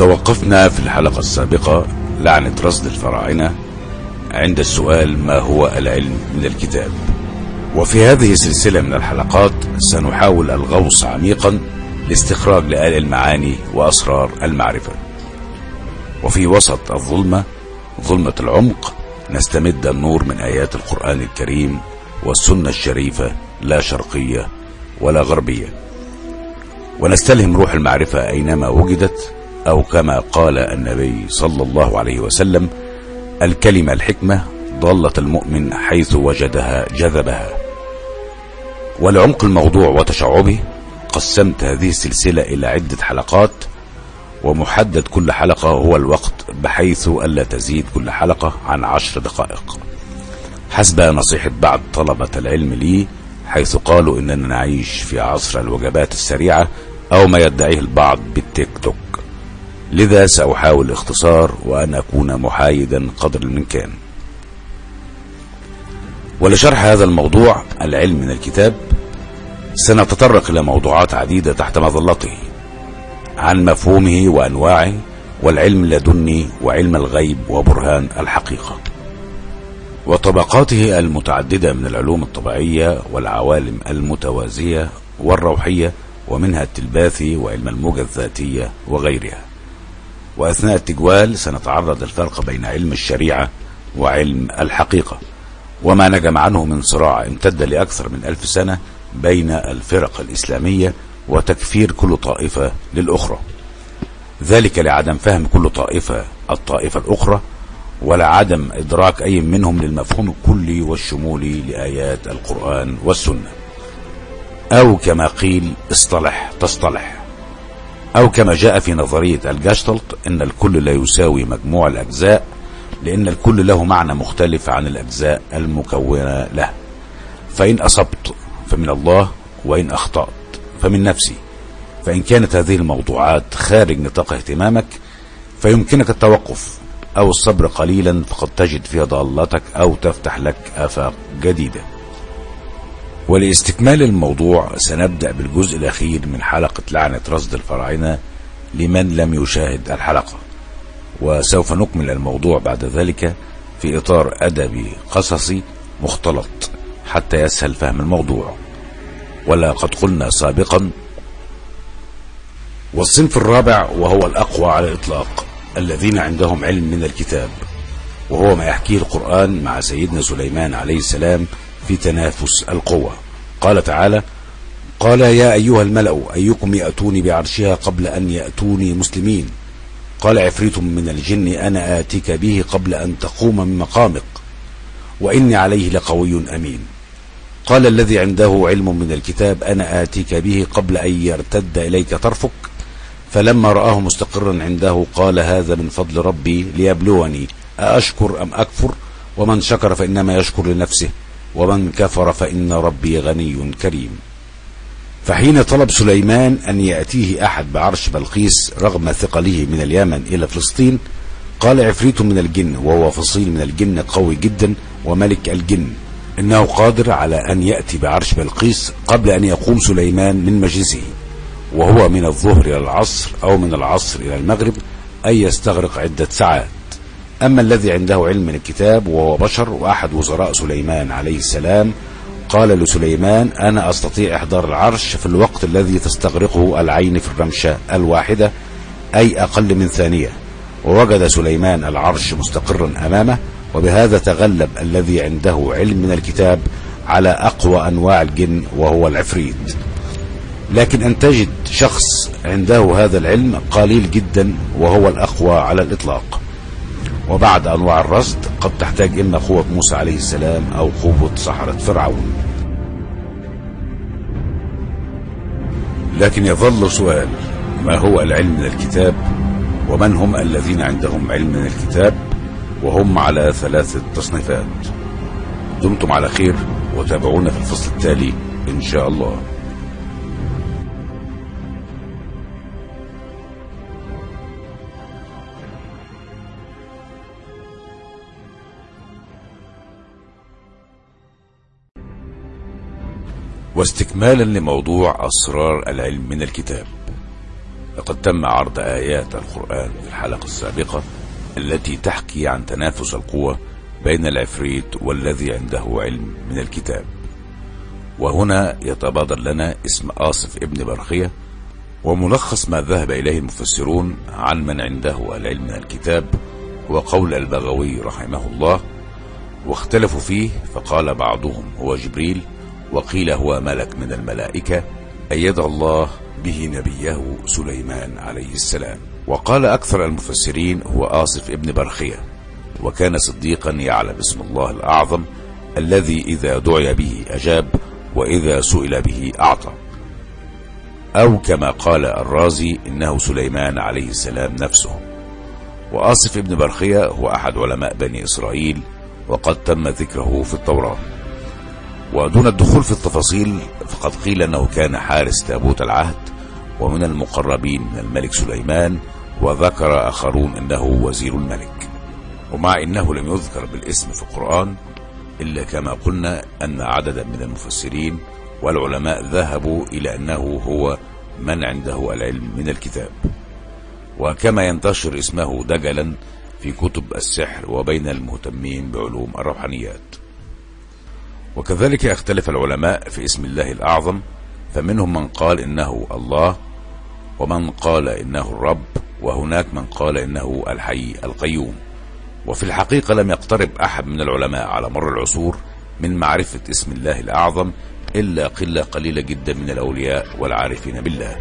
توقفنا في الحلقة السابقة لعنة رصد الفراعنة عند السؤال ما هو العلم من الكتاب. وفي هذه السلسلة من الحلقات سنحاول الغوص عميقا لاستخراج لآل المعاني وأسرار المعرفة. وفي وسط الظلمة ظلمة العمق نستمد النور من آيات القرآن الكريم والسنة الشريفة لا شرقية ولا غربية. ونستلهم روح المعرفة أينما وجدت أو كما قال النبي صلى الله عليه وسلم الكلمة الحكمة ضالة المؤمن حيث وجدها جذبها. ولعمق الموضوع وتشعبه قسمت هذه السلسلة إلى عدة حلقات ومحدد كل حلقة هو الوقت بحيث ألا تزيد كل حلقة عن عشر دقائق. حسب نصيحة بعض طلبة العلم لي حيث قالوا إننا نعيش في عصر الوجبات السريعة أو ما يدعيه البعض بالتيك توك. لذا سأحاول الاختصار وأن أكون محايدا قدر الإمكان. ولشرح هذا الموضوع العلم من الكتاب سنتطرق إلى موضوعات عديدة تحت مظلته عن مفهومه وأنواعه والعلم اللدني وعلم الغيب وبرهان الحقيقة. وطبقاته المتعددة من العلوم الطبيعية والعوالم المتوازية والروحية ومنها التلباثي وعلم الموجة الذاتية وغيرها. وأثناء التجوال سنتعرض للفرق بين علم الشريعة وعلم الحقيقة وما نجم عنه من صراع امتد لأكثر من ألف سنة بين الفرق الإسلامية وتكفير كل طائفة للأخرى. ذلك لعدم فهم كل طائفة الطائفة الأخرى ولا عدم إدراك أي منهم للمفهوم الكلي والشمولي لآيات القرآن والسنة. أو كما قيل اصطلح تصطلح. أو كما جاء في نظرية الجاشتلت إن الكل لا يساوي مجموع الأجزاء لأن الكل له معنى مختلف عن الأجزاء المكونة له. فإن أصبت فمن الله وإن أخطأت فمن نفسي. فإن كانت هذه الموضوعات خارج نطاق اهتمامك فيمكنك التوقف أو الصبر قليلا فقد تجد فيها ضالتك أو تفتح لك آفاق جديدة. ولاستكمال الموضوع سنبدأ بالجزء الأخير من حلقة لعنة رصد الفراعنة لمن لم يشاهد الحلقة. وسوف نكمل الموضوع بعد ذلك في إطار أدبي قصصي مختلط حتى يسهل فهم الموضوع. ولقد قلنا سابقا والصنف الرابع وهو الأقوى على الإطلاق الذين عندهم علم من الكتاب وهو ما يحكيه القرآن مع سيدنا سليمان عليه السلام في تنافس القوة قال تعالى قال يا أيها الملأ أيكم يأتوني بعرشها قبل أن يأتوني مسلمين؟ قال عفريت من الجن أنا آتيك به قبل أن تقوم من مقامك وإني عليه لقوي أمين. قال الذي عنده علم من الكتاب أنا آتيك به قبل أن يرتد إليك طرفك. فلما رآه مستقرا عنده قال هذا من فضل ربي ليبلوني أأشكر أم أكفر؟ ومن شكر فإنما يشكر لنفسه. ومن كفر فإن ربي غني كريم. فحين طلب سليمان أن يأتيه أحد بعرش بلقيس رغم ثقله من اليمن إلى فلسطين قال عفريت من الجن وهو فصيل من الجن قوي جدا وملك الجن. إنه قادر على أن يأتي بعرش بلقيس قبل أن يقوم سليمان من مجلسه وهو من الظهر إلى العصر أو من العصر إلى المغرب أي يستغرق عدة ساعات. أما الذي عنده علم من الكتاب وهو بشر وأحد وزراء سليمان عليه السلام قال لسليمان أنا أستطيع إحضار العرش في الوقت الذي تستغرقه العين في الرمشة الواحدة أي أقل من ثانية. ووجد سليمان العرش مستقرا أمامه وبهذا تغلب الذي عنده علم من الكتاب على أقوى أنواع الجن وهو العفريت. لكن أن تجد شخص عنده هذا العلم قليل جدا وهو الأقوى على الإطلاق. وبعد أنواع الرصد قد تحتاج إما قوة موسى عليه السلام أو قوة سحرة فرعون. لكن يظل سؤال ما هو العلم من الكتاب؟ ومن هم الذين عندهم علم من الكتاب؟ وهم على ثلاثة تصنيفات. دمتم على خير وتابعونا في الفصل التالي إن شاء الله. واستكمالا لموضوع أسرار العلم من الكتاب. لقد تم عرض آيات القرآن في الحلقة السابقة التي تحكي عن تنافس القوة بين العفريت والذي عنده علم من الكتاب. وهنا يتبادر لنا اسم آصف ابن برخية وملخص ما ذهب إليه المفسرون عن من عنده العلم من الكتاب وقول البغوي رحمه الله واختلفوا فيه فقال بعضهم هو جبريل وقيل هو ملك من الملائكة أيد الله به نبيه سليمان عليه السلام. وقال أكثر المفسرين هو آصف ابن برخية وكان صديقا يعلم اسم الله الأعظم الذي إذا دعي به أجاب وإذا سئل به أعطى. أو كما قال الرازي إنه سليمان عليه السلام نفسه. وآصف ابن برخية هو أحد علماء بني إسرائيل وقد تم ذكره في التوراة. ودون الدخول في التفاصيل فقد قيل أنه كان حارس تابوت العهد ومن المقربين من الملك سليمان وذكر آخرون أنه وزير الملك. ومع أنه لم يذكر بالاسم في القرآن إلا كما قلنا أن عددا من المفسرين والعلماء ذهبوا إلى أنه هو من عنده العلم من الكتاب. وكما ينتشر اسمه دجلا في كتب السحر وبين المهتمين بعلوم الروحانيات. وكذلك يختلف العلماء في اسم الله الأعظم فمنهم من قال إنه الله ومن قال إنه الرب وهناك من قال إنه الحي القيوم. وفي الحقيقة لم يقترب أحد من العلماء على مر العصور من معرفة اسم الله الأعظم إلا قلة قليلة جدا من الأولياء والعارفين بالله.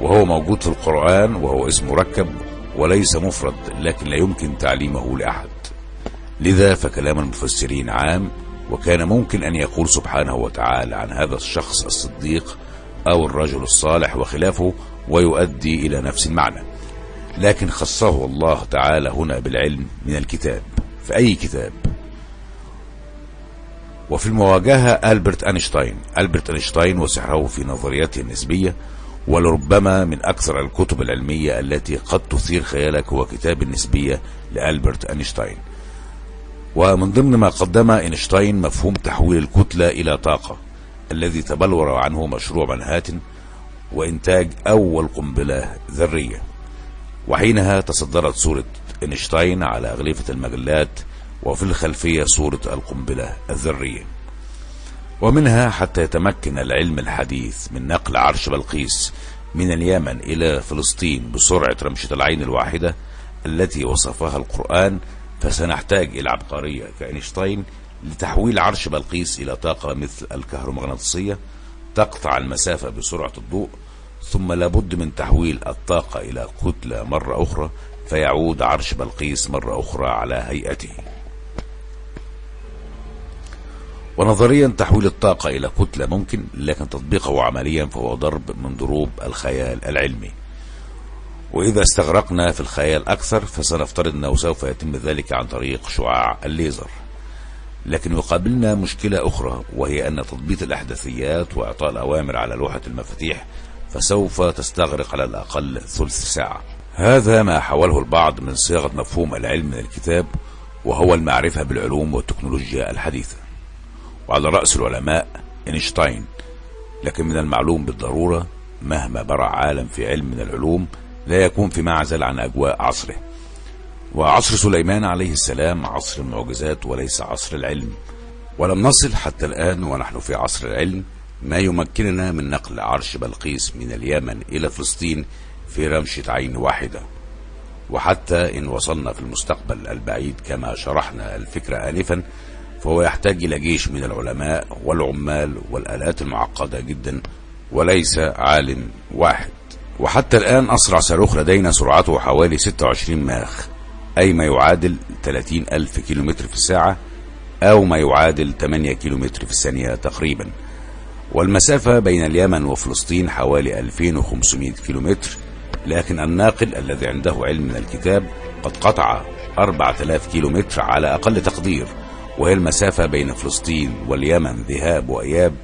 وهو موجود في القرآن وهو اسم مركب وليس مفرد لكن لا يمكن تعليمه لأحد. لذا فكلام المفسرين عام وكان ممكن أن يقول سبحانه وتعالى عن هذا الشخص الصديق أو الرجل الصالح وخلافه ويؤدي إلى نفس المعنى. لكن خصه الله تعالى هنا بالعلم من الكتاب في أي كتاب؟ وفي المواجهة ألبرت أينشتاين. ألبرت أينشتاين وسحره في نظرياته النسبية ولربما من أكثر الكتب العلمية التي قد تثير خيالك هو كتاب النسبية لألبرت أينشتاين. ومن ضمن ما قدم أينشتاين مفهوم تحويل الكتلة إلى طاقة الذي تبلور عنه مشروع منهاتن وإنتاج أول قنبلة ذرية. وحينها تصدرت صورة أينشتاين على أغلفة المجلات وفي الخلفية صورة القنبلة الذرية. ومنها حتى يتمكن العلم الحديث من نقل عرش بلقيس من اليمن إلى فلسطين بسرعة رمشة العين الواحدة التي وصفها القرآن فسنحتاج إلى عبقرية كأينشتاين لتحويل عرش بلقيس إلى طاقة مثل الكهرومغناطيسية تقطع المسافة بسرعة الضوء ثم لابد من تحويل الطاقة إلى كتلة مرة أخرى فيعود عرش بلقيس مرة أخرى على هيئته. ونظريا تحويل الطاقة إلى كتلة ممكن لكن تطبيقه عمليا فهو ضرب من ضروب الخيال العلمي. وإذا استغرقنا في الخيال أكثر فسنفترض أنه سوف يتم ذلك عن طريق شعاع الليزر. لكن يقابلنا مشكلة أخرى وهي أن تضبيط الأحداثيات وإعطاء الأوامر على لوحة المفاتيح فسوف تستغرق على الأقل ثلث ساعة. هذا ما حاوله البعض من صياغة مفهوم العلم من الكتاب وهو المعرفة بالعلوم والتكنولوجيا الحديثة. وعلى رأس العلماء إينشتاين لكن من المعلوم بالضرورة مهما برع عالم في علم من العلوم لا يكون في معزل عن أجواء عصره. وعصر سليمان عليه السلام عصر المعجزات وليس عصر العلم. ولم نصل حتى الآن ونحن في عصر العلم. ما يمكننا من نقل عرش بلقيس من اليمن إلى فلسطين في رمشة عين واحدة. وحتى إن وصلنا في المستقبل البعيد كما شرحنا الفكرة آنفا فهو يحتاج إلى جيش من العلماء والعمال والآلات المعقدة جدا وليس عالم واحد. وحتى الآن أسرع صاروخ لدينا سرعته حوالي 26 ماخ أي ما يعادل 30 ألف كيلومتر في الساعة أو ما يعادل 8 كيلومتر في الثانية تقريبا. والمسافة بين اليمن وفلسطين حوالي 2500 كيلومتر لكن الناقل الذي عنده علم من الكتاب قد قطع 4000 كيلومتر على أقل تقدير وهي المسافة بين فلسطين واليمن ذهاب وإياب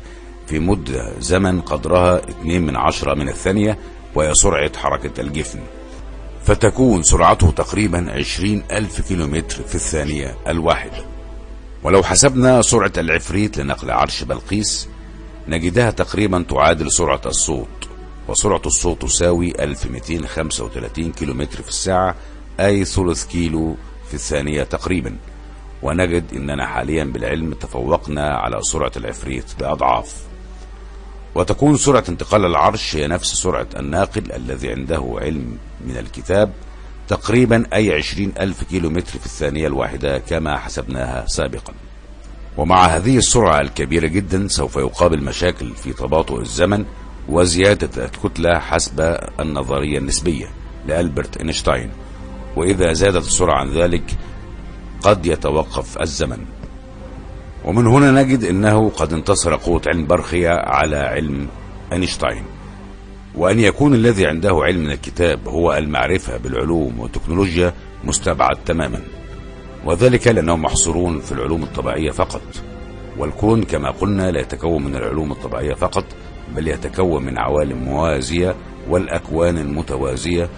في مدة زمن قدرها 2 من عشرة من الثانية وهي سرعة حركة الجفن. فتكون سرعته تقريبا 20 ألف كيلومتر في الثانية الواحدة. ولو حسبنا سرعة العفريت لنقل عرش بلقيس نجدها تقريبا تعادل سرعة الصوت. وسرعة الصوت تساوي 1235 كيلومتر في الساعة أي ثلث كيلو في الثانية تقريبا. ونجد أننا حاليا بالعلم تفوقنا على سرعة العفريت بأضعاف. وتكون سرعة انتقال العرش هي نفس سرعة الناقل الذي عنده علم من الكتاب تقريبا أي عشرين ألف كيلو متر في الثانية الواحدة كما حسبناها سابقا. ومع هذه السرعة الكبيرة جدا سوف يقابل مشاكل في تباطؤ الزمن وزيادة الكتلة حسب النظرية النسبية لألبرت إينشتاين. وإذا زادت السرعة عن ذلك قد يتوقف الزمن. ومن هنا نجد أنه قد انتصر قوة علم برخية على علم أينشتاين. وأن يكون الذي عنده علم من الكتاب هو المعرفة بالعلوم والتكنولوجيا مستبعد تماما. وذلك لأنهم محصورون في العلوم الطبيعية فقط. والكون كما قلنا لا يتكون من العلوم الطبيعية فقط بل يتكون من عوالم موازية والأكوان المتوازية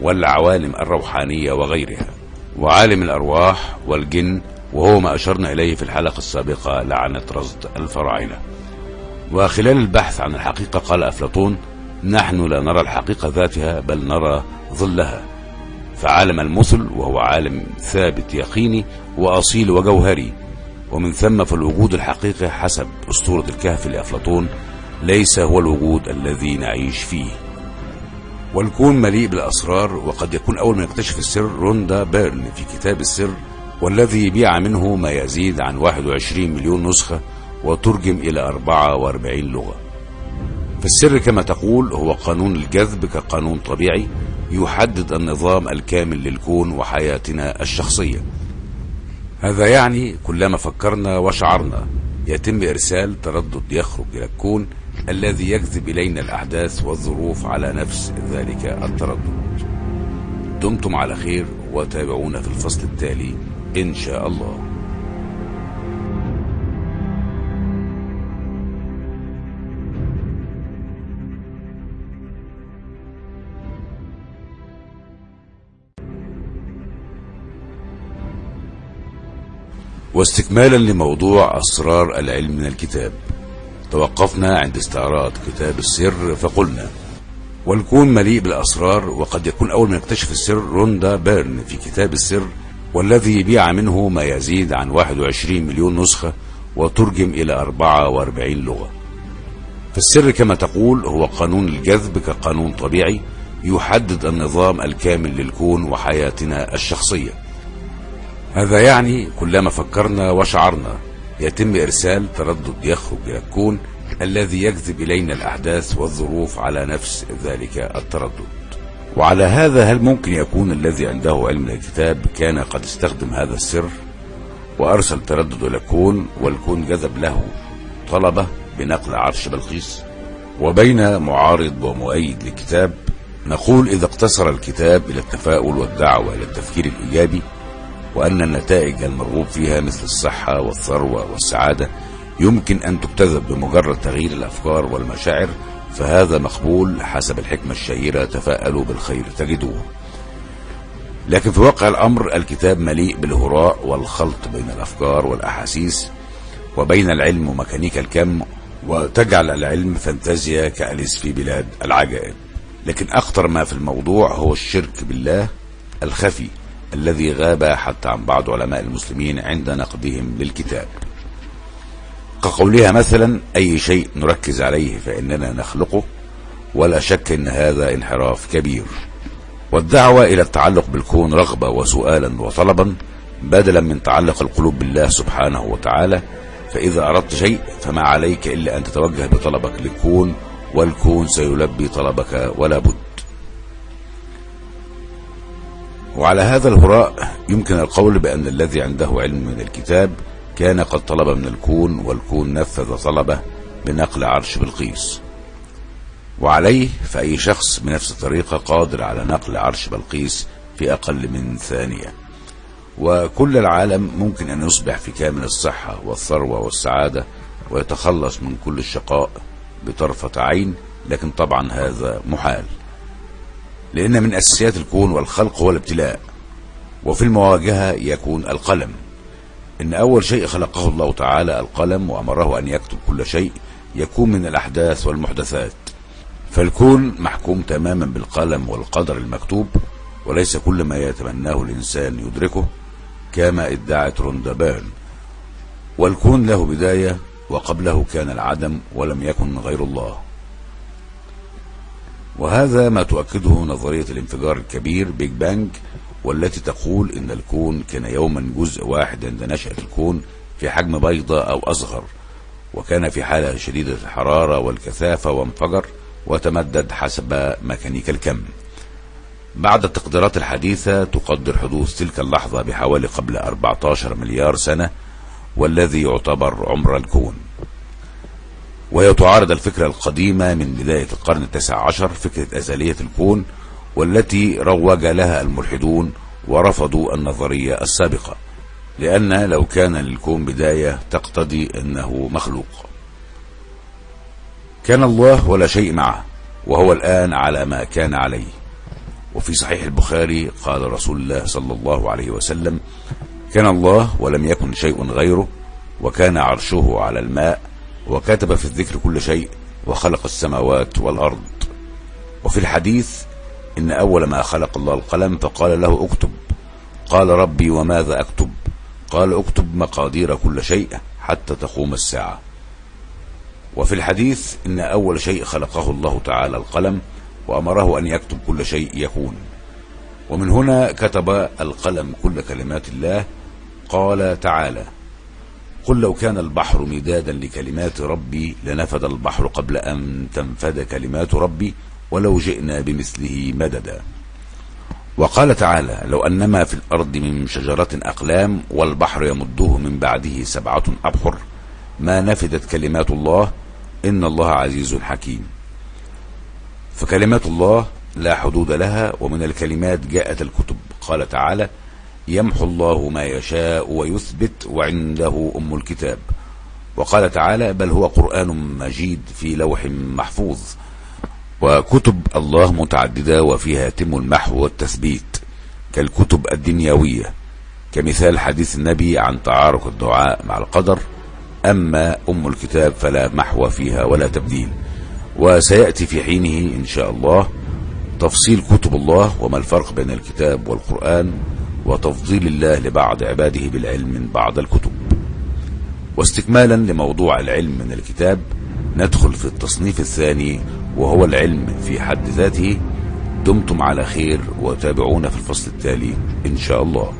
والعوالم الروحانية وغيرها. وعالم الأرواح والجن وهو ما أشرنا إليه في الحلقة السابقة لعنة رصد الفراعنة. وخلال البحث عن الحقيقة قال أفلاطون نحن لا نرى الحقيقة ذاتها بل نرى ظلها. فعالم المثل وهو عالم ثابت يقيني وأصيل وجوهري. ومن ثم فالوجود الحقيقي حسب أسطورة الكهف لأفلاطون ليس هو الوجود الذي نعيش فيه. والكون مليء بالأسرار وقد يكون أول من يكتشف السر روندا بيرن في كتاب السر والذي بيع منه ما يزيد عن 21 مليون نسخة وترجم إلى 44 لغة. فالسر كما تقول هو قانون الجذب كقانون طبيعي يحدد النظام الكامل للكون وحياتنا الشخصية. هذا يعني كلما فكرنا وشعرنا يتم إرسال تردد يخرج إلى الكون الذي يجذب إلينا الأحداث والظروف على نفس ذلك التردد. دمتم على خير وتابعونا في الفصل التالي. إن شاء الله. واستكمالا لموضوع أسرار العلم من الكتاب. توقفنا عند استعراض كتاب السر فقلنا والكون مليء بالأسرار وقد يكون أول من يكتشف السر روندا بيرن في كتاب السر والذي بيع منه ما يزيد عن 21 مليون نسخة وترجم إلى 44 لغة. فالسر كما تقول هو قانون الجذب كقانون طبيعي يحدد النظام الكامل للكون وحياتنا الشخصية. هذا يعني كلما فكرنا وشعرنا يتم إرسال تردد يخرج إلى الكون الذي يجذب إلينا الأحداث والظروف على نفس ذلك التردد. وعلى هذا هل ممكن يكون الذي عنده علم الكتاب كان قد استخدم هذا السر وأرسل تردد إلى الكون والكون جذب له طلبة بنقل عرش بلقيس؟ وبين معارض ومؤيد للكتاب نقول إذا اقتصر الكتاب إلى التفاؤل والدعوة إلى التفكير الإيجابي وأن النتائج المرغوب فيها مثل الصحة والثروة والسعادة يمكن أن تكتذب بمجرد تغيير الأفكار والمشاعر فهذا مقبول حسب الحكمة الشهيرة تفاءلوا بالخير تجدوه. لكن في واقع الأمر الكتاب مليء بالهراء والخلط بين الأفكار والأحاسيس وبين العلم وميكانيكا الكم وتجعل العلم فانتازيا كأليس في بلاد العجائب. لكن أخطر ما في الموضوع هو الشرك بالله الخفي الذي غاب حتى عن بعض علماء المسلمين عند نقدهم للكتاب. كقولها مثلا أي شيء نركز عليه فإننا نخلقه ولا شك أن هذا انحراف كبير. والدعوة إلى التعلق بالكون رغبة وسؤالا وطلبا بدلا من تعلق القلوب بالله سبحانه وتعالى. فإذا أردت شيء فما عليك إلا أن تتوجه بطلبك للكون والكون سيلبي طلبك ولا بد. وعلى هذا الهراء يمكن القول بأن الذي عنده علم من الكتاب كان قد طلب من الكون والكون نفذ طلبه بنقل عرش بلقيس. وعليه فأي شخص بنفس الطريقة قادر على نقل عرش بلقيس في أقل من ثانية. وكل العالم ممكن أن يصبح في كامل الصحة والثروة والسعادة ويتخلص من كل الشقاء بطرفة عين لكن طبعا هذا محال. لأن من أساسيات الكون والخلق هو الابتلاء وفي المواجهة يكون القلم. إن أول شيء خلقه الله تعالى القلم وأمره أن يكتب كل شيء يكون من الأحداث والمحدثات. فالكون محكوم تماما بالقلم والقدر المكتوب وليس كل ما يتمناه الإنسان يدركه كما ادعت روندابان والكون له بداية وقبله كان العدم ولم يكن غير الله. وهذا ما تؤكده نظرية الانفجار الكبير Big Bang والتي تقول إن الكون كان يوما جزء واحد عند نشأة الكون في حجم بيضة أو أصغر وكان في حالة شديدة الحرارة والكثافة وانفجر وتمدد حسب ميكانيكا الكم. بعد التقديرات الحديثة تقدر حدوث تلك اللحظة بحوالي قبل 14 مليار سنة والذي يعتبر عمر الكون. وهي تعارض الفكرة القديمة من بداية القرن التاسع عشر فكرة أزلية الكون والتي روج لها الملحدون ورفضوا النظرية السابقة لأن لو كان للكون بداية تقتضي أنه مخلوق. كان الله ولا شيء معه وهو الآن على ما كان عليه. وفي صحيح البخاري قال رسول الله صلى الله عليه وسلم كان الله ولم يكن شيء غيره وكان عرشه على الماء وكتب في الذكر كل شيء وخلق السماوات والأرض. وفي الحديث إن أول ما خلق الله القلم فقال له اكتب. قال ربي وماذا أكتب؟ قال اكتب مقادير كل شيء حتى تقوم الساعة. وفي الحديث إن أول شيء خلقه الله تعالى القلم وأمره أن يكتب كل شيء يكون. ومن هنا كتب القلم كل كلمات الله قال تعالى قل لو كان البحر مدادا لكلمات ربي لنفد البحر قبل أن تنفد كلمات ربي ولو جئنا بمثله مددا. وقال تعالى لو أنما في الأرض من شجرة أقلام والبحر يمده من بعده سبعة أبحر ما نفدت كلمات الله؟ إن الله عزيز حكيم. فكلمات الله لا حدود لها ومن الكلمات جاءت الكتب. قال تعالى يمحو الله ما يشاء ويثبت وعنده أم الكتاب. وقال تعالى بل هو قرآن مجيد في لوح محفوظ وكتب الله متعددة وفيها يتم المحو والتثبيت كالكتب الدنيوية كمثال حديث النبي عن تعارك الدعاء مع القدر أما أم الكتاب فلا محو فيها ولا تبديل. وسيأتي في حينه إن شاء الله تفصيل كتب الله وما الفرق بين الكتاب والقرآن وتفضيل الله لبعض عباده بالعلم من بعض الكتب. واستكمالا لموضوع العلم من الكتاب ندخل في التصنيف الثاني وهو العلم في حد ذاته. دمتم على خير وتابعونا في الفصل التالي إن شاء الله.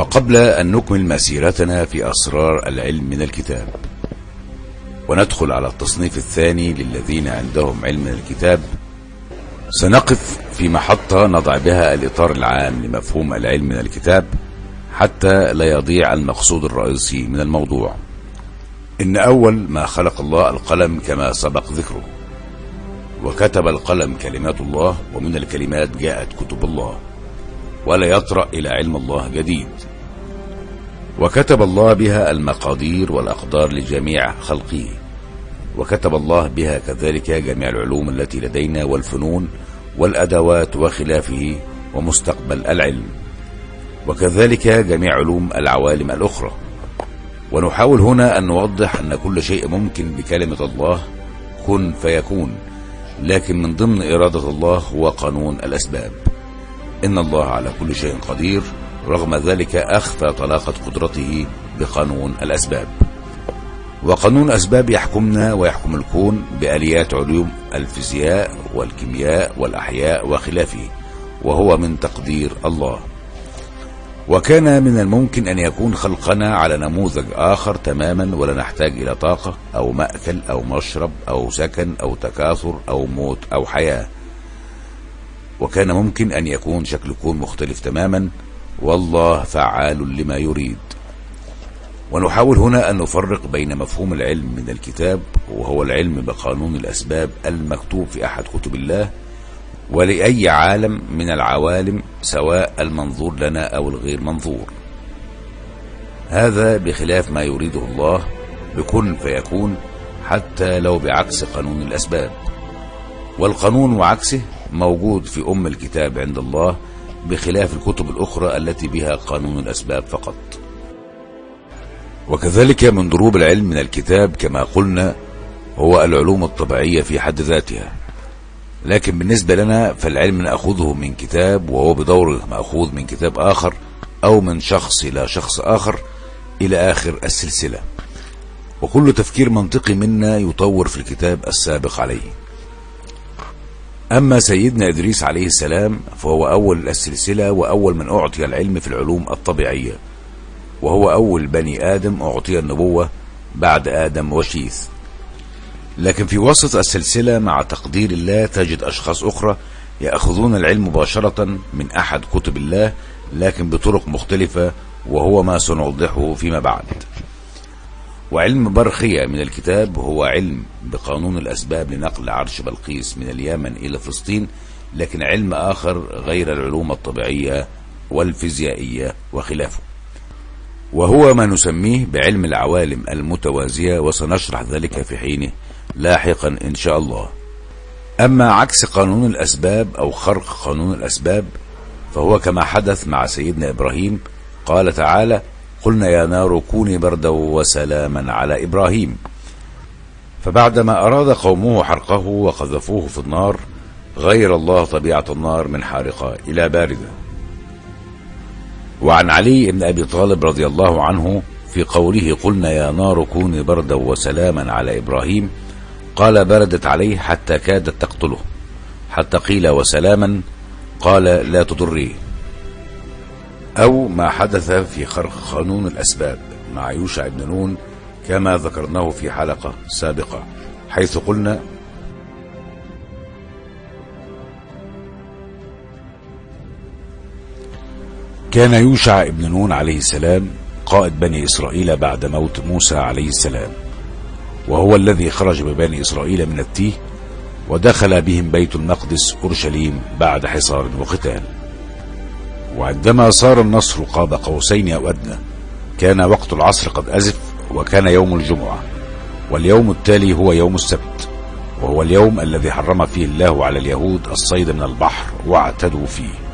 وقبل أن نكمل مسيرتنا في أسرار العلم من الكتاب. وندخل على التصنيف الثاني للذين عندهم علم من الكتاب. سنقف في محطة نضع بها الإطار العام لمفهوم العلم من الكتاب حتى لا يضيع المقصود الرئيسي من الموضوع. إن أول ما خلق الله القلم كما سبق ذكره. وكتب القلم كلمات الله ومن الكلمات جاءت كتب الله. ولا يطرأ إلى علم الله جديد. وكتب الله بها المقادير والأقدار لجميع خلقه. وكتب الله بها كذلك جميع العلوم التي لدينا والفنون والأدوات وخلافه ومستقبل العلم. وكذلك جميع علوم العوالم الأخرى. ونحاول هنا أن نوضح أن كل شيء ممكن بكلمة الله كن فيكون. لكن من ضمن إرادة الله هو قانون الأسباب. إن الله على كل شيء قدير. رغم ذلك أخفى طلاقة قدرته بقانون الأسباب. وقانون الأسباب يحكمنا ويحكم الكون بآليات علوم الفيزياء والكيمياء والأحياء وخلافه وهو من تقدير الله. وكان من الممكن أن يكون خلقنا على نموذج آخر تماما ولا نحتاج إلى طاقة أو مأكل أو مشرب أو سكن أو تكاثر أو موت أو حياة. وكان ممكن أن يكون شكل الكون مختلف تماما والله فعال لما يريد. ونحاول هنا أن نفرق بين مفهوم العلم من الكتاب وهو العلم بقانون الأسباب المكتوب في أحد كتب الله ولأي عالم من العوالم سواء المنظور لنا أو الغير منظور. هذا بخلاف ما يريده الله بكن فيكون حتى لو بعكس قانون الأسباب. والقانون وعكسه موجود في أم الكتاب عند الله بخلاف الكتب الأخرى التي بها قانون الأسباب فقط. وكذلك من ضروب العلم من الكتاب كما قلنا هو العلوم الطبيعية في حد ذاتها. لكن بالنسبة لنا فالعلم نأخذه من كتاب وهو بدوره مأخوذ من كتاب آخر أو من شخص إلى شخص آخر إلى آخر السلسلة. وكل تفكير منطقي منا يطور في الكتاب السابق عليه. أما سيدنا إدريس عليه السلام فهو أول السلسلة وأول من أعطي العلم في العلوم الطبيعية وهو أول بني آدم أعطي النبوة بعد آدم وشيث. لكن في وسط السلسلة مع تقدير الله تجد أشخاص أخرى يأخذون العلم مباشرة من أحد كتب الله لكن بطرق مختلفة وهو ما سنوضحه فيما بعد. وعلم برخية من الكتاب هو علم بقانون الأسباب لنقل عرش بلقيس من اليمن إلى فلسطين لكن علم آخر غير العلوم الطبيعية والفيزيائية وخلافه. وهو ما نسميه بعلم العوالم المتوازية وسنشرح ذلك في حينه لاحقا إن شاء الله. أما عكس قانون الأسباب أو خرق قانون الأسباب فهو كما حدث مع سيدنا إبراهيم قال تعالى قلنا يا نار كوني بردا وسلاما على إبراهيم. فبعدما أراد قومه حرقه وقذفوه في النار غير الله طبيعة النار من حارقة إلى باردة. وعن علي بن أبي طالب رضي الله عنه في قوله قلنا يا نار كوني بردا وسلاما على إبراهيم قال بردت عليه حتى كادت تقتله حتى قيل وسلاما قال لا تضريه أو ما حدث في خرق قانون الأسباب مع يوشع بن نون كما ذكرناه في حلقة سابقة حيث قلنا كان يوشع بن نون عليه السلام قائد بني إسرائيل بعد موت موسى عليه السلام وهو الذي خرج ببني إسرائيل من التيه ودخل بهم بيت المقدس أورشليم بعد حصار وقتال وعندما صار النصر قاب قوسين أو أدنى كان وقت العصر قد أزف وكان يوم الجمعة واليوم التالي هو يوم السبت وهو اليوم الذي حرم فيه الله على اليهود الصيد من البحر واعتدوا فيه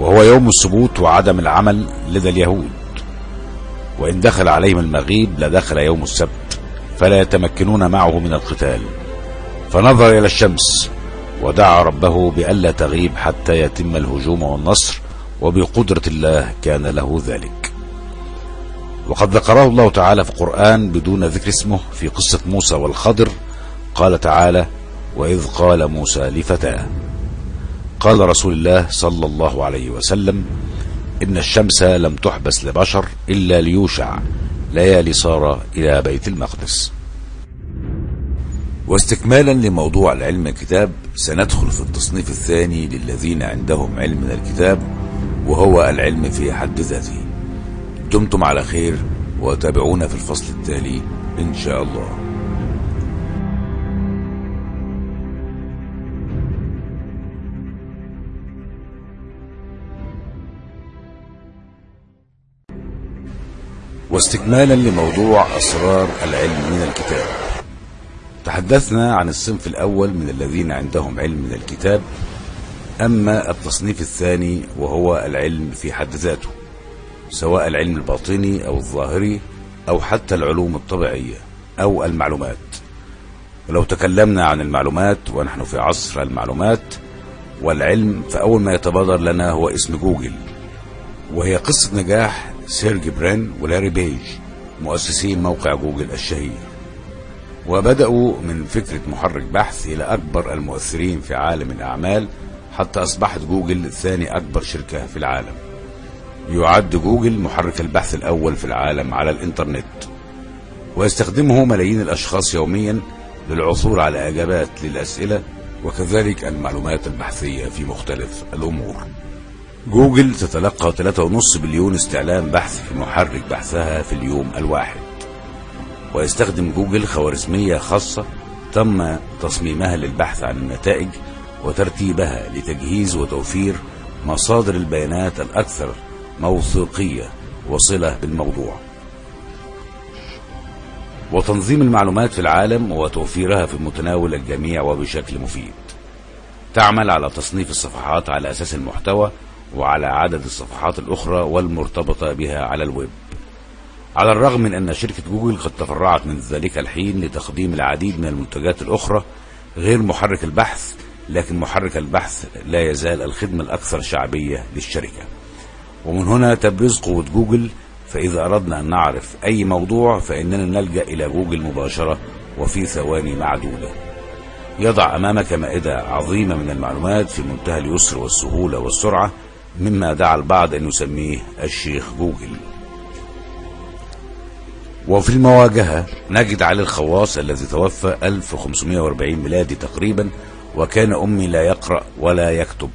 وهو يوم السبوت وعدم العمل لدى اليهود. وإن دخل عليهم المغيب لدخل يوم السبت فلا يتمكنون معه من القتال. فنظر إلى الشمس ودعا ربه بألا تغيب حتى يتم الهجوم والنصر وبقدرة الله كان له ذلك. وقد ذكره الله تعالى في القرآن بدون ذكر اسمه في قصة موسى والخضر. قال تعالى وإذ قال موسى لفتاه قال رسول الله صلى الله عليه وسلم إن الشمس لم تحبس لبشر إلا ليوشع ليالي صار إلى بيت المقدس. واستكمالا لموضوع العلم الكتاب سندخل في التصنيف الثاني للذين عندهم علم من الكتاب وهو العلم في حد ذاته. دمتم على خير وتابعونا في الفصل التالي إن شاء الله. واستكمالا لموضوع أسرار العلم من الكتاب. تحدثنا عن الصنف الأول من الذين عندهم علم من الكتاب أما التصنيف الثاني وهو العلم في حد ذاته سواء العلم الباطني أو الظاهري أو حتى العلوم الطبيعية أو المعلومات. ولو تكلمنا عن المعلومات ونحن في عصر المعلومات والعلم فأول ما يتبادر لنا هو اسم جوجل وهي قصة نجاح سيرجي برين ولاري بيج مؤسسي موقع جوجل الشهير. وبدأوا من فكرة محرك بحث إلى أكبر المؤثرين في عالم الأعمال حتى أصبحت جوجل ثاني أكبر شركة في العالم. يعد جوجل محرك البحث الأول في العالم على الإنترنت ويستخدمه ملايين الأشخاص يوميا للعثور على إجابات للأسئلة وكذلك المعلومات البحثية في مختلف الأمور. جوجل تتلقى 3.5 بليون استعلام بحث في محرك بحثها في اليوم الواحد ويستخدم جوجل خوارزمية خاصة تم تصميمها للبحث عن النتائج وترتيبها لتجهيز وتوفير مصادر البيانات الأكثر موثوقية وصلة بالموضوع. وتنظيم المعلومات في العالم وتوفيرها في متناول الجميع وبشكل مفيد. تعمل على تصنيف الصفحات على أساس المحتوى وعلى عدد الصفحات الأخرى والمرتبطة بها على الويب. على الرغم من أن شركة جوجل قد تفرعت من ذلك الحين لتقديم العديد من المنتجات الأخرى غير محرك البحث لكن محرك البحث لا يزال الخدمة الأكثر شعبية للشركة. ومن هنا تبرز قوة جوجل فإذا أردنا أن نعرف أي موضوع فإننا نلجأ إلى جوجل مباشرة وفي ثواني معدودة. يضع أمامك مائدة عظيمة من المعلومات في منتهى اليسر والسهولة والسرعة مما دعا البعض أن يسميه الشيخ جوجل. وفي المواجهة نجد علي الخواص الذي توفى 1540 ميلادي تقريبا وكان أمي لا يقرأ ولا يكتب.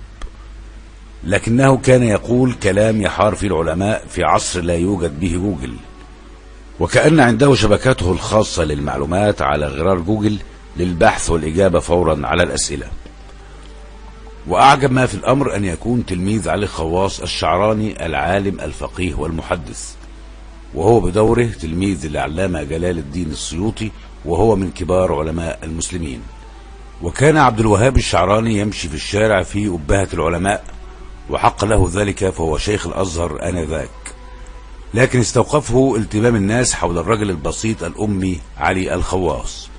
لكنه كان يقول كلام يحار فيه العلماء في عصر لا يوجد به جوجل. وكأن عنده شبكاته الخاصة للمعلومات على غرار جوجل للبحث والإجابة فورا على الأسئلة. وأعجب ما في الأمر أن يكون تلميذ علي الخواص الشعراني العالم الفقيه والمحدث. وهو بدوره تلميذ العلامة جلال الدين السيوطي وهو من كبار علماء المسلمين. وكان عبد الوهاب الشعراني يمشي في الشارع في أبهة العلماء وحق له ذلك فهو شيخ الأزهر آنذاك. لكن استوقفه التمام الناس حول الرجل البسيط الأمي علي الخواص.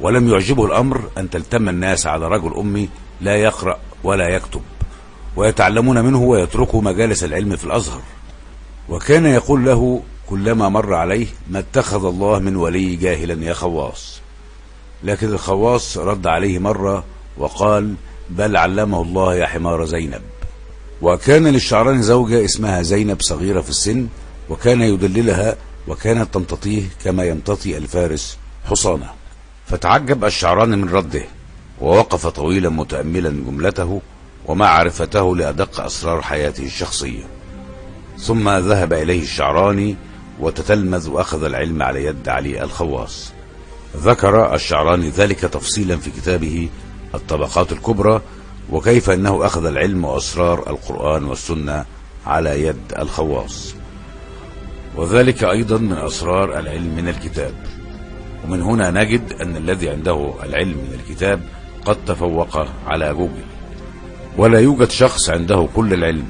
ولم يعجبه الأمر أن تلتم الناس على رجل أمي لا يقرأ ولا يكتب ويتعلمون منه ويتركوا مجالس العلم في الأزهر. وكان يقول له كلما مر عليه ما اتخذ الله من ولي جاهلا يا خواص. لكن الخواص رد عليه مرة وقال بل علمه الله يا حمار زينب. وكان للشعراني زوجة اسمها زينب صغيرة في السن وكان يدللها وكانت تمتطيه كما يمتطي الفارس حصانة. فتعجب الشعراني من رده ووقف طويلا متأملا جملته ومعرفته لأدق أسرار حياته الشخصية. ثم ذهب إليه الشعراني وتتلمذ وأخذ العلم على يد علي الخواص. ذكر الشعراني ذلك تفصيلا في كتابه الطبقات الكبرى وكيف أنه أخذ العلم وأسرار القرآن والسنة على يد الخواص. وذلك أيضا من أسرار العلم من الكتاب. ومن هنا نجد أن الذي عنده العلم من الكتاب قد تفوق على جوجل. ولا يوجد شخص عنده كل العلم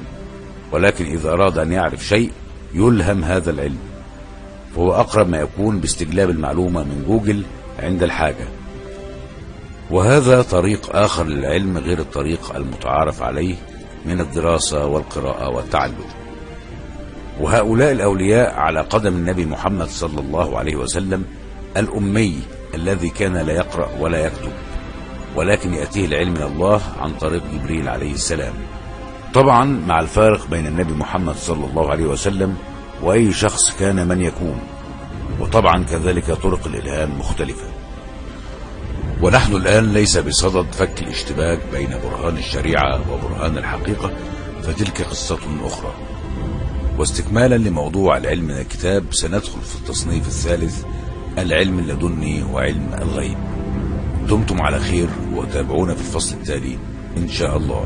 ولكن إذا أراد أن يعرف شيء يلهم هذا العلم. فهو أقرب ما يكون باستجلاب المعلومة من جوجل عند الحاجة. وهذا طريق آخر للعلم غير الطريق المتعارف عليه من الدراسة والقراءة والتعلم. وهؤلاء الأولياء على قدم النبي محمد صلى الله عليه وسلم الأمي الذي كان لا يقرأ ولا يكتب ولكن يأتيه العلم من الله عن طريق جبريل عليه السلام. طبعا مع الفارق بين النبي محمد صلى الله عليه وسلم وأي شخص كان من يكون. وطبعا كذلك طرق الإلهام مختلفة. ونحن الآن ليس بصدد فك الاشتباك بين برهان الشريعة وبرهان الحقيقة فتلك قصة أخرى. واستكمالا لموضوع العلم من الكتاب سندخل في التصنيف الثالث العلم اللدني وعلم الغيب. دمتم على خير وتابعونا في الفصل التالي إن شاء الله.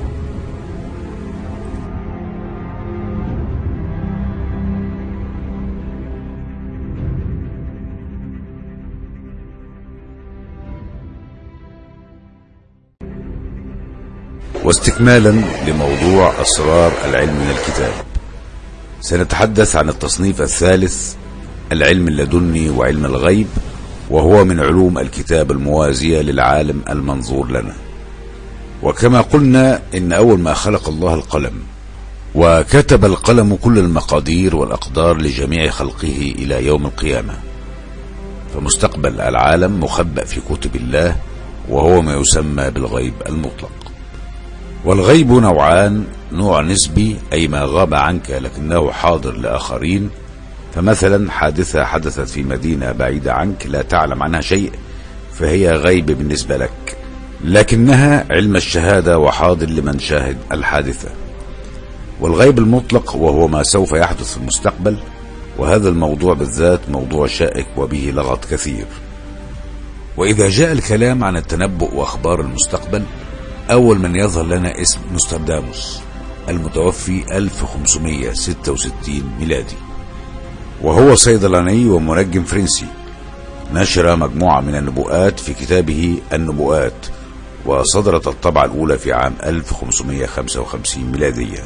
واستكمالا لموضوع أسرار العلم من الكتاب. سنتحدث عن التصنيف الثالث العلم اللدني وعلم الغيب وهو من علوم الكتاب الموازية للعالم المنظور لنا. وكما قلنا إن أول ما خلق الله القلم وكتب القلم كل المقادير والأقدار لجميع خلقه إلى يوم القيامة. فمستقبل العالم مخبأ في كتب الله وهو ما يسمى بالغيب المطلق. والغيب نوعان نوع نسبي أي ما غاب عنك لكنه حاضر لآخرين. فمثلا حادثة حدثت في مدينة بعيدة عنك لا تعلم عنها شيء فهي غيب بالنسبة لك. لكنها علم الشهادة وحاضر لمن شاهد الحادثة. والغيب المطلق وهو ما سوف يحدث في المستقبل وهذا الموضوع بالذات موضوع شائك وبه لغط كثير. وإذا جاء الكلام عن التنبؤ وأخبار المستقبل أول من يظهر لنا اسم نوسترداموس المتوفي 1566 ميلادي. وهو صيدلاني ومنجم فرنسي. نشر مجموعة من النبوءات في كتابه النبوءات وصدرت الطبعة الأولى في عام 1555 ميلادية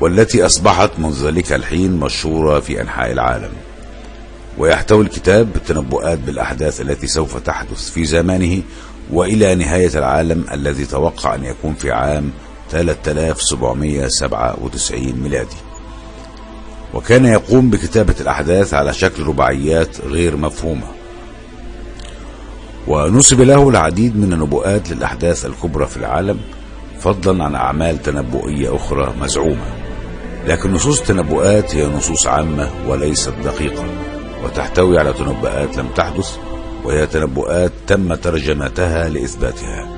والتي أصبحت منذ ذلك الحين مشهورة في أنحاء العالم. ويحتوي الكتاب تنبؤات بالأحداث التي سوف تحدث في زمانه وإلى نهاية العالم الذي توقع أن يكون في عام 3797 ميلادي. وكان يقوم بكتابة الأحداث على شكل رباعيات غير مفهومة. ونسب له العديد من النبوءات للأحداث الكبرى في العالم فضلا عن أعمال تنبؤية أخرى مزعومة. لكن نصوص التنبؤات هي نصوص عامة وليست دقيقة وتحتوي على تنبؤات لم تحدث وهي تنبؤات تم ترجمتها لإثباتها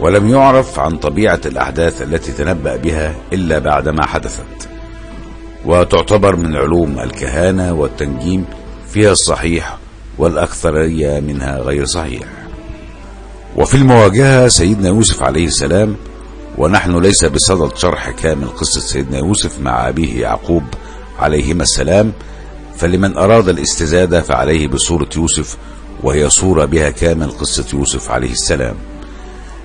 ولم يعرف عن طبيعة الأحداث التي تنبأ بها إلا بعدما حدثت وتعتبر من علوم الكهانة والتنجيم فيها الصحيح والأكثرية منها غير صحيح. وفي المواجهة سيدنا يوسف عليه السلام ونحن ليس بصدد شرح كامل قصة سيدنا يوسف مع أبيه يعقوب عليهما السلام فلمن أراد الاستزادة فعليه بصورة يوسف وهي صورة بها كامل قصة يوسف عليه السلام.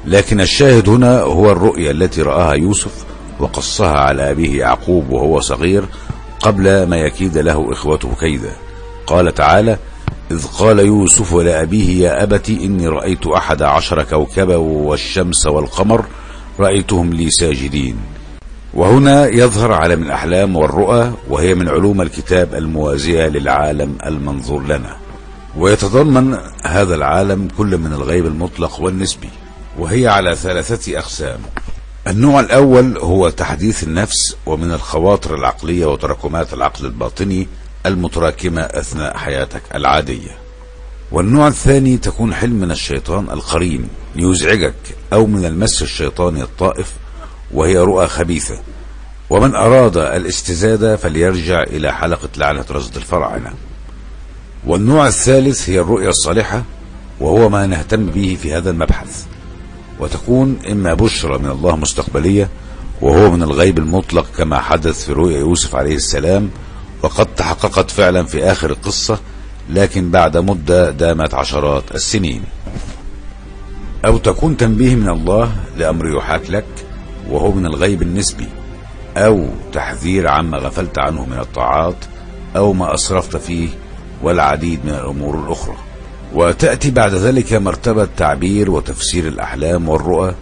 لكن الشاهد هنا هو الرؤيا التي رآها يوسف وقصها على أبيه يعقوب وهو صغير قبل ما يكيد له إخوته كيدا. قال تعالى إذ قال يوسف لأبيه يا أبت إني رأيت أحد عشر كوكبا والشمس والقمر رأيتهم لي ساجدين. وهنا يظهر عالم الأحلام والرؤى وهي من علوم الكتاب الموازية للعالم المنظور لنا. ويتضمن هذا العالم كل من الغيب المطلق والنسبي وهي على ثلاثة أقسام. النوع الأول هو تحديث النفس ومن الخواطر العقلية وتراكمات العقل الباطني المتراكمة أثناء حياتك العادية. والنوع الثاني تكون حلم من الشيطان القرين ليزعجك أو من المس الشيطاني الطائف وهي رؤى خبيثة. ومن أراد الاستزادة فليرجع إلى حلقة لعنة رصد الفراعنة والنوع الثالث هي الرؤيا الصالحة وهو ما نهتم به في هذا المبحث. وتكون إما بشرى من الله مستقبلية وهو من الغيب المطلق كما حدث في رؤيا يوسف عليه السلام وقد تحققت فعلا في آخر القصة لكن بعد مدة دامت عشرات السنين. أو تكون تنبيه من الله لأمر يحاك لك وهو من الغيب النسبي. أو تحذير عما غفلت عنه من الطاعات أو ما أسرفت فيه والعديد من الأمور الأخرى. وتأتي بعد ذلك مرتبة تعبير وتفسير الأحلام والرؤى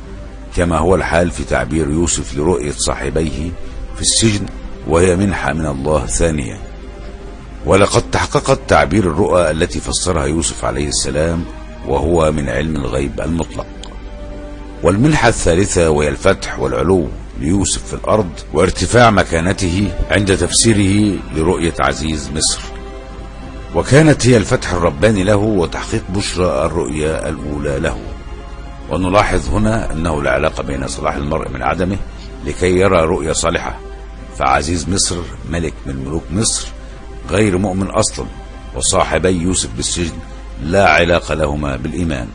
كما هو الحال في تعبير يوسف لرؤية صاحبيه في السجن وهي منحة من الله ثانية. ولقد تحققت تعبير الرؤى التي فسرها يوسف عليه السلام وهو من علم الغيب المطلق. والمنحة الثالثة وهي الفتح والعلو ليوسف في الأرض وارتفاع مكانته عند تفسيره لرؤية عزيز مصر. وكانت هي الفتح الرباني له وتحقيق بشرى الرؤيا الأولى له. ونلاحظ هنا أنه لا علاقة بين صلاح المرء من عدمه لكي يرى رؤيا صالحة. فعزيز مصر ملك من ملوك مصر غير مؤمن أصلا وصاحبي يوسف بالسجن لا علاقة لهما بالإيمان.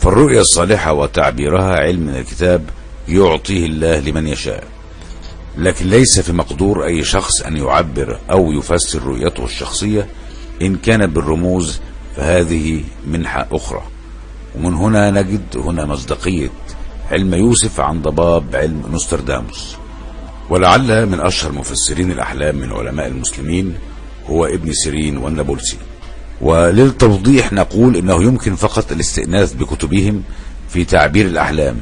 فالرؤيا الصالحة وتعبيرها علم من الكتاب يعطيه الله لمن يشاء. لكن ليس في مقدور أي شخص أن يعبر أو يفسر رؤيته الشخصية إن كانت بالرموز فهذه منحة أخرى. ومن هنا نجد هنا مصداقية علم يوسف عن ضباب علم نوسترداموس. ولعل من أشهر مفسرين الأحلام من علماء المسلمين هو ابن سيرين والنابلسي. وللتوضيح نقول إنه يمكن فقط الاستئناس بكتبهم في تعبير الأحلام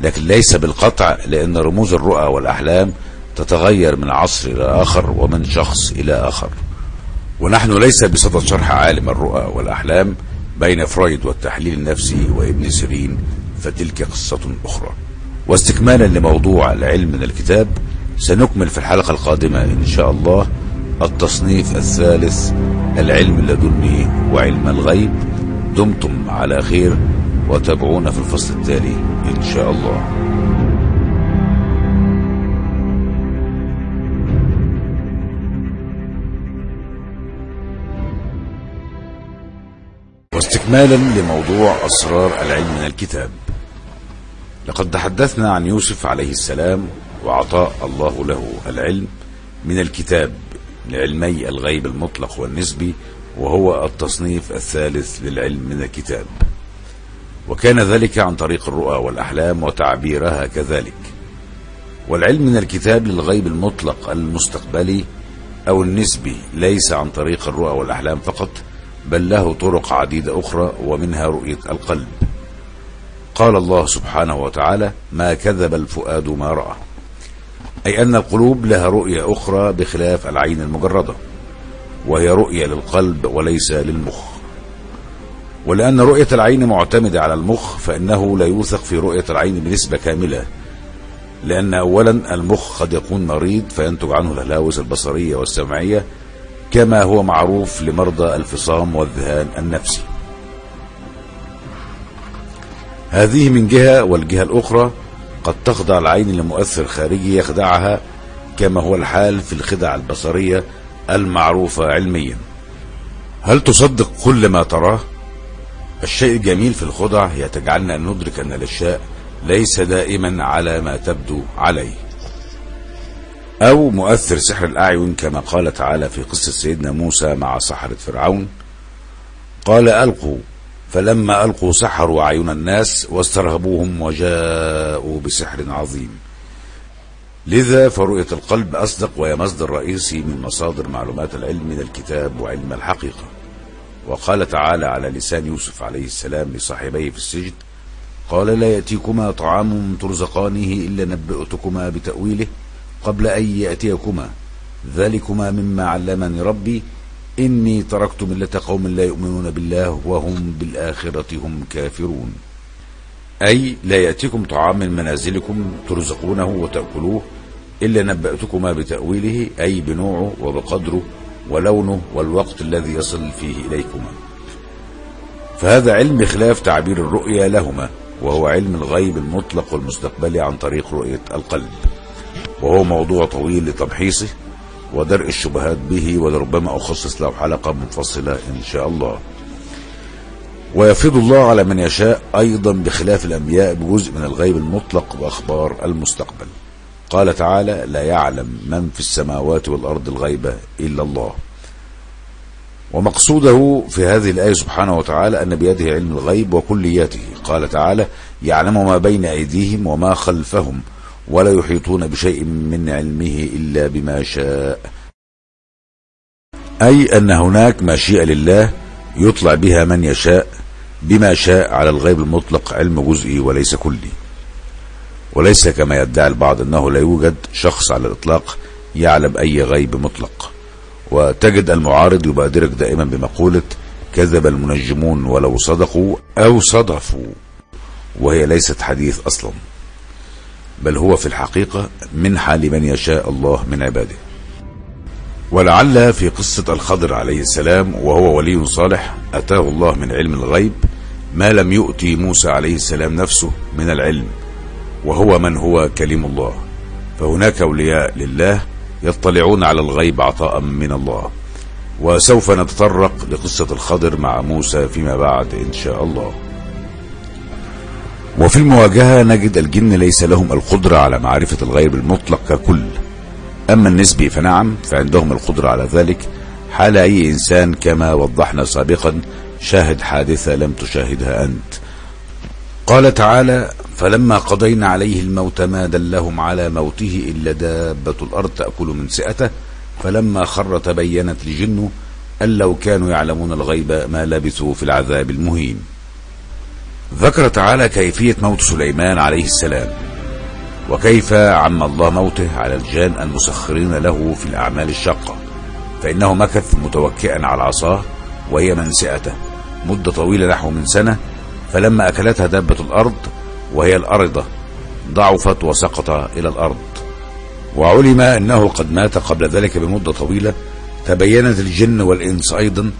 لكن ليس بالقطع لأن رموز الرؤى والأحلام تتغير من عصر إلى آخر ومن شخص إلى آخر. ونحن ليس بصدد شرح عالم الرؤى والأحلام بين فرويد والتحليل النفسي وابن سيرين فتلك قصة أخرى. واستكمالا لموضوع العلم من الكتاب سنكمل في الحلقة القادمة إن شاء الله التصنيف الثالث العلم اللدني وعلم الغيب. دمتم على خير وتابعونا في الفصل التالي إن شاء الله. واستكمالا لموضوع أسرار العلم من الكتاب. لقد تحدثنا عن يوسف عليه السلام وعطاء الله له العلم من الكتاب لعلمي الغيب المطلق والنسبي وهو التصنيف الثالث للعلم من الكتاب. وكان ذلك عن طريق الرؤى والأحلام وتعبيرها كذلك. والعلم من الكتاب للغيب المطلق المستقبلي أو النسبي ليس عن طريق الرؤى والأحلام فقط بل له طرق عديدة أخرى ومنها رؤية القلب. قال الله سبحانه وتعالى ما كذب الفؤاد ما رأى. أي أن القلوب لها رؤية أخرى بخلاف العين المجردة وهي رؤية للقلب وليس للمخ. ولأن رؤية العين معتمدة على المخ فإنه لا يوثق في رؤية العين بنسبة كاملة لأن أولا المخ قد يكون مريض فينتج عنه الهلاوس البصرية والسمعية كما هو معروف لمرضى الفصام والذهان النفسي. هذه من جهة والجهة الأخرى قد تخضع العين لمؤثر خارجي يخدعها كما هو الحال في الخدع البصرية المعروفة علميا. هل تصدق كل ما تراه؟ الشيء الجميل في الخدع هي تجعلنا ندرك أن الأشياء ليس دائما على ما تبدو عليه. أو مؤثر سحر الأعين كما قال تعالى في قصة سيدنا موسى مع سحرة فرعون. قال ألقوا فلما ألقوا سحروا أعين الناس واسترهبوهم وجاءوا بسحر عظيم. لذا فرؤية القلب أصدق وهي مصدر رئيسي من مصادر معلومات العلم من الكتاب وعلم الحقيقة. وقال تعالى على لسان يوسف عليه السلام لصاحبيه في السجن قال لا يأتيكما طعام ترزقانه إلا نبئتكما بتأويله قبل أن يأتيكما. ذلكما مما علمني ربي. إني تركت ملة قوم لا يؤمنون بالله وهم بالآخرة هم كافرون. أي لا يأتيكم طعام من منازلكم ترزقونه وتأكلوه إلا نبأتكما بتأويله أي بنوعه وبقدره ولونه والوقت الذي يصل فيه إليكما. فهذا علم بخلاف تعبير الرؤيا لهما وهو علم الغيب المطلق والمستقبلي عن طريق رؤية القلب. وهو موضوع طويل لتمحيصه ودرء الشبهات به ولربما أخصص له حلقة منفصلة إن شاء الله. ويفيض الله على من يشاء أيضا بخلاف الأنبياء بجزء من الغيب المطلق وأخبار المستقبل. قال تعالى لا يعلم من في السماوات والأرض الغيب إلا الله. ومقصوده في هذه الآية سبحانه وتعالى أن بيده علم الغيب وكلياته. قال تعالى يعلم ما بين أيديهم وما خلفهم ولا يحيطون بشيء من علمه إلا بما شاء. أي أن هناك مشيئة لله يطلع بها من يشاء بما شاء على الغيب المطلق علم جزئي وليس كلي. وليس كما يدعي البعض أنه لا يوجد شخص على الإطلاق يعلم أي غيب مطلق. وتجد المعارض يبادرك دائما بمقولة كذب المنجمون ولو صدقوا أو صدفوا. وهي ليست حديث أصلا. بل هو في الحقيقة منحة لمن يشاء الله من عباده. ولعل في قصة الخضر عليه السلام وهو ولي صالح أتاه الله من علم الغيب ما لم يؤتي موسى عليه السلام نفسه من العلم وهو من هو كلم الله. فهناك أولياء لله يطلعون على الغيب عطاء من الله. وسوف نتطرق لقصة الخضر مع موسى فيما بعد إن شاء الله. وفي المواجهة نجد الجن ليس لهم القدرة على معرفة الغيب المطلق ككل. أما النسبي فنعم فعندهم القدرة على ذلك. حال أي إنسان كما وضحنا سابقا شاهد حادثة لم تشاهدها أنت. قال تعالى فلما قضينا عليه الموت ما دلهم على موته إلا دابة الأرض تأكل من سئته. فلما خر تبينت الجن أن لو كانوا يعلمون الغيب ما لبثوا في العذاب المهين. ذكر تعالى كيفية موت سليمان عليه السلام وكيف عم الله موته على الجان المسخرين له في الأعمال الشاقة فإنه مكث متوكئا على عصاه وهي منسئته مدة طويلة نحو من سنة فلما أكلتها دابة الأرض وهي الأرضة ضعفت وسقط إلى الأرض. وعلم أنه قد مات قبل ذلك بمدة طويلة تبينت الجن والإنس أيضا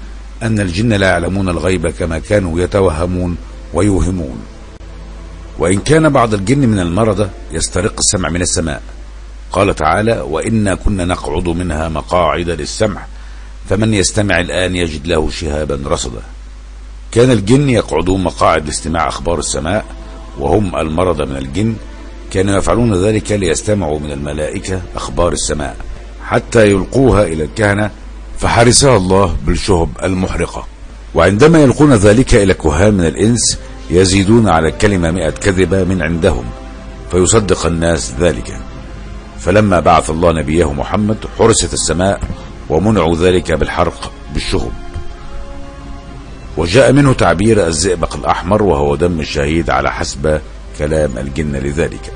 أن الجن لا يعلمون الغيب كما كانوا يتوهمون ويوهمون. وإن كان بعض الجن من المرضى يسترق السمع من السماء. قال تعالى وإنا كنا نقعد منها مقاعد للسمع فمن يستمع الآن يجد له شهابا رصدا. كان الجن يقعدون مقاعد لاستماع أخبار السماء وهم المرضى من الجن كانوا يفعلون ذلك ليستمعوا من الملائكة أخبار السماء حتى يلقوها إلى الكهنة فحرسها الله بالشهب المحرقة. وعندما يلقون ذلك إلى كهان من الإنس يزيدون على الكلمة مئة كذبة من عندهم فيصدق الناس ذلك. فلما بعث الله نبيه محمد حرست السماء ومنعوا ذلك بالحرق بالشهب. وجاء منه تعبير الزئبق الأحمر وهو دم الشهيد على حسب كلام الجن لذلك.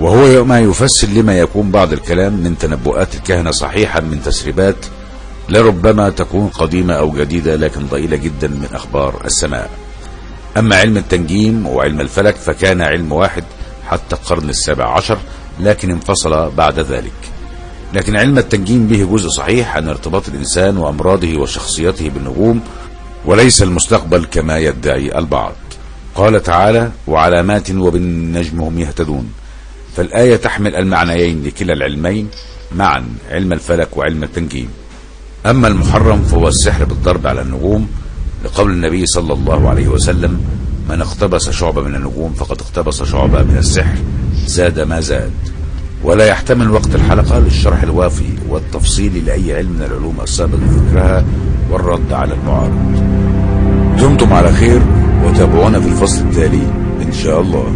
وهو ما يفسر لما يكون بعض الكلام من تنبؤات الكهنة صحيحا من تسريبات لربما تكون قديمة أو جديدة لكن ضئيلة جدا من أخبار السماء. أما علم التنجيم وعلم الفلك فكان علم واحد حتى القرن السابع عشر لكن انفصل بعد ذلك. لكن علم التنجيم به جزء صحيح عن ارتباط الإنسان وأمراضه وشخصيته بالنجوم وليس المستقبل كما يدعي البعض. قال تعالى وعلامات وبالنجم هم يهتدون فالآية تحمل المعنيين لكلا العلمين معا علم الفلك وعلم التنجيم. أما المحرم فهو السحر بالضرب على النجوم لقول النبي صلى الله عليه وسلم من اقتبس شعبة من النجوم فقد اقتبس شعبة من السحر زاد ما زاد. ولا يحتمل وقت الحلقة للشرح الوافي والتفصيل لأي علم من العلوم السابق ذكرها والرد على المعارض. دمتم على خير وتابعونا في الفصل التالي إن شاء الله.